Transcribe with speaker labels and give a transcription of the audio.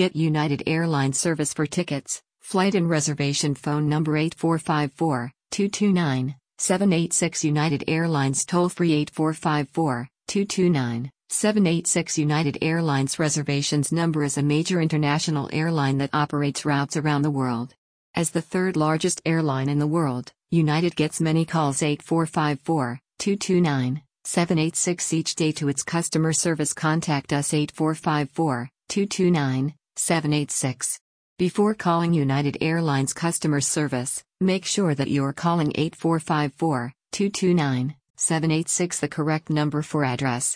Speaker 1: Get United Airlines service for tickets, flight and reservation phone number 8454 229 786 United Airlines toll free 8454 229 786 United Airlines reservations number is a major international airline that operates routes around the world. As the third largest airline in the world, United gets many calls 8454 229 786 each day to its customer service. Contact us 8454 229 786. Before calling United Airlines customer service, make sure that you're calling 8454 229 786 the correct number for address,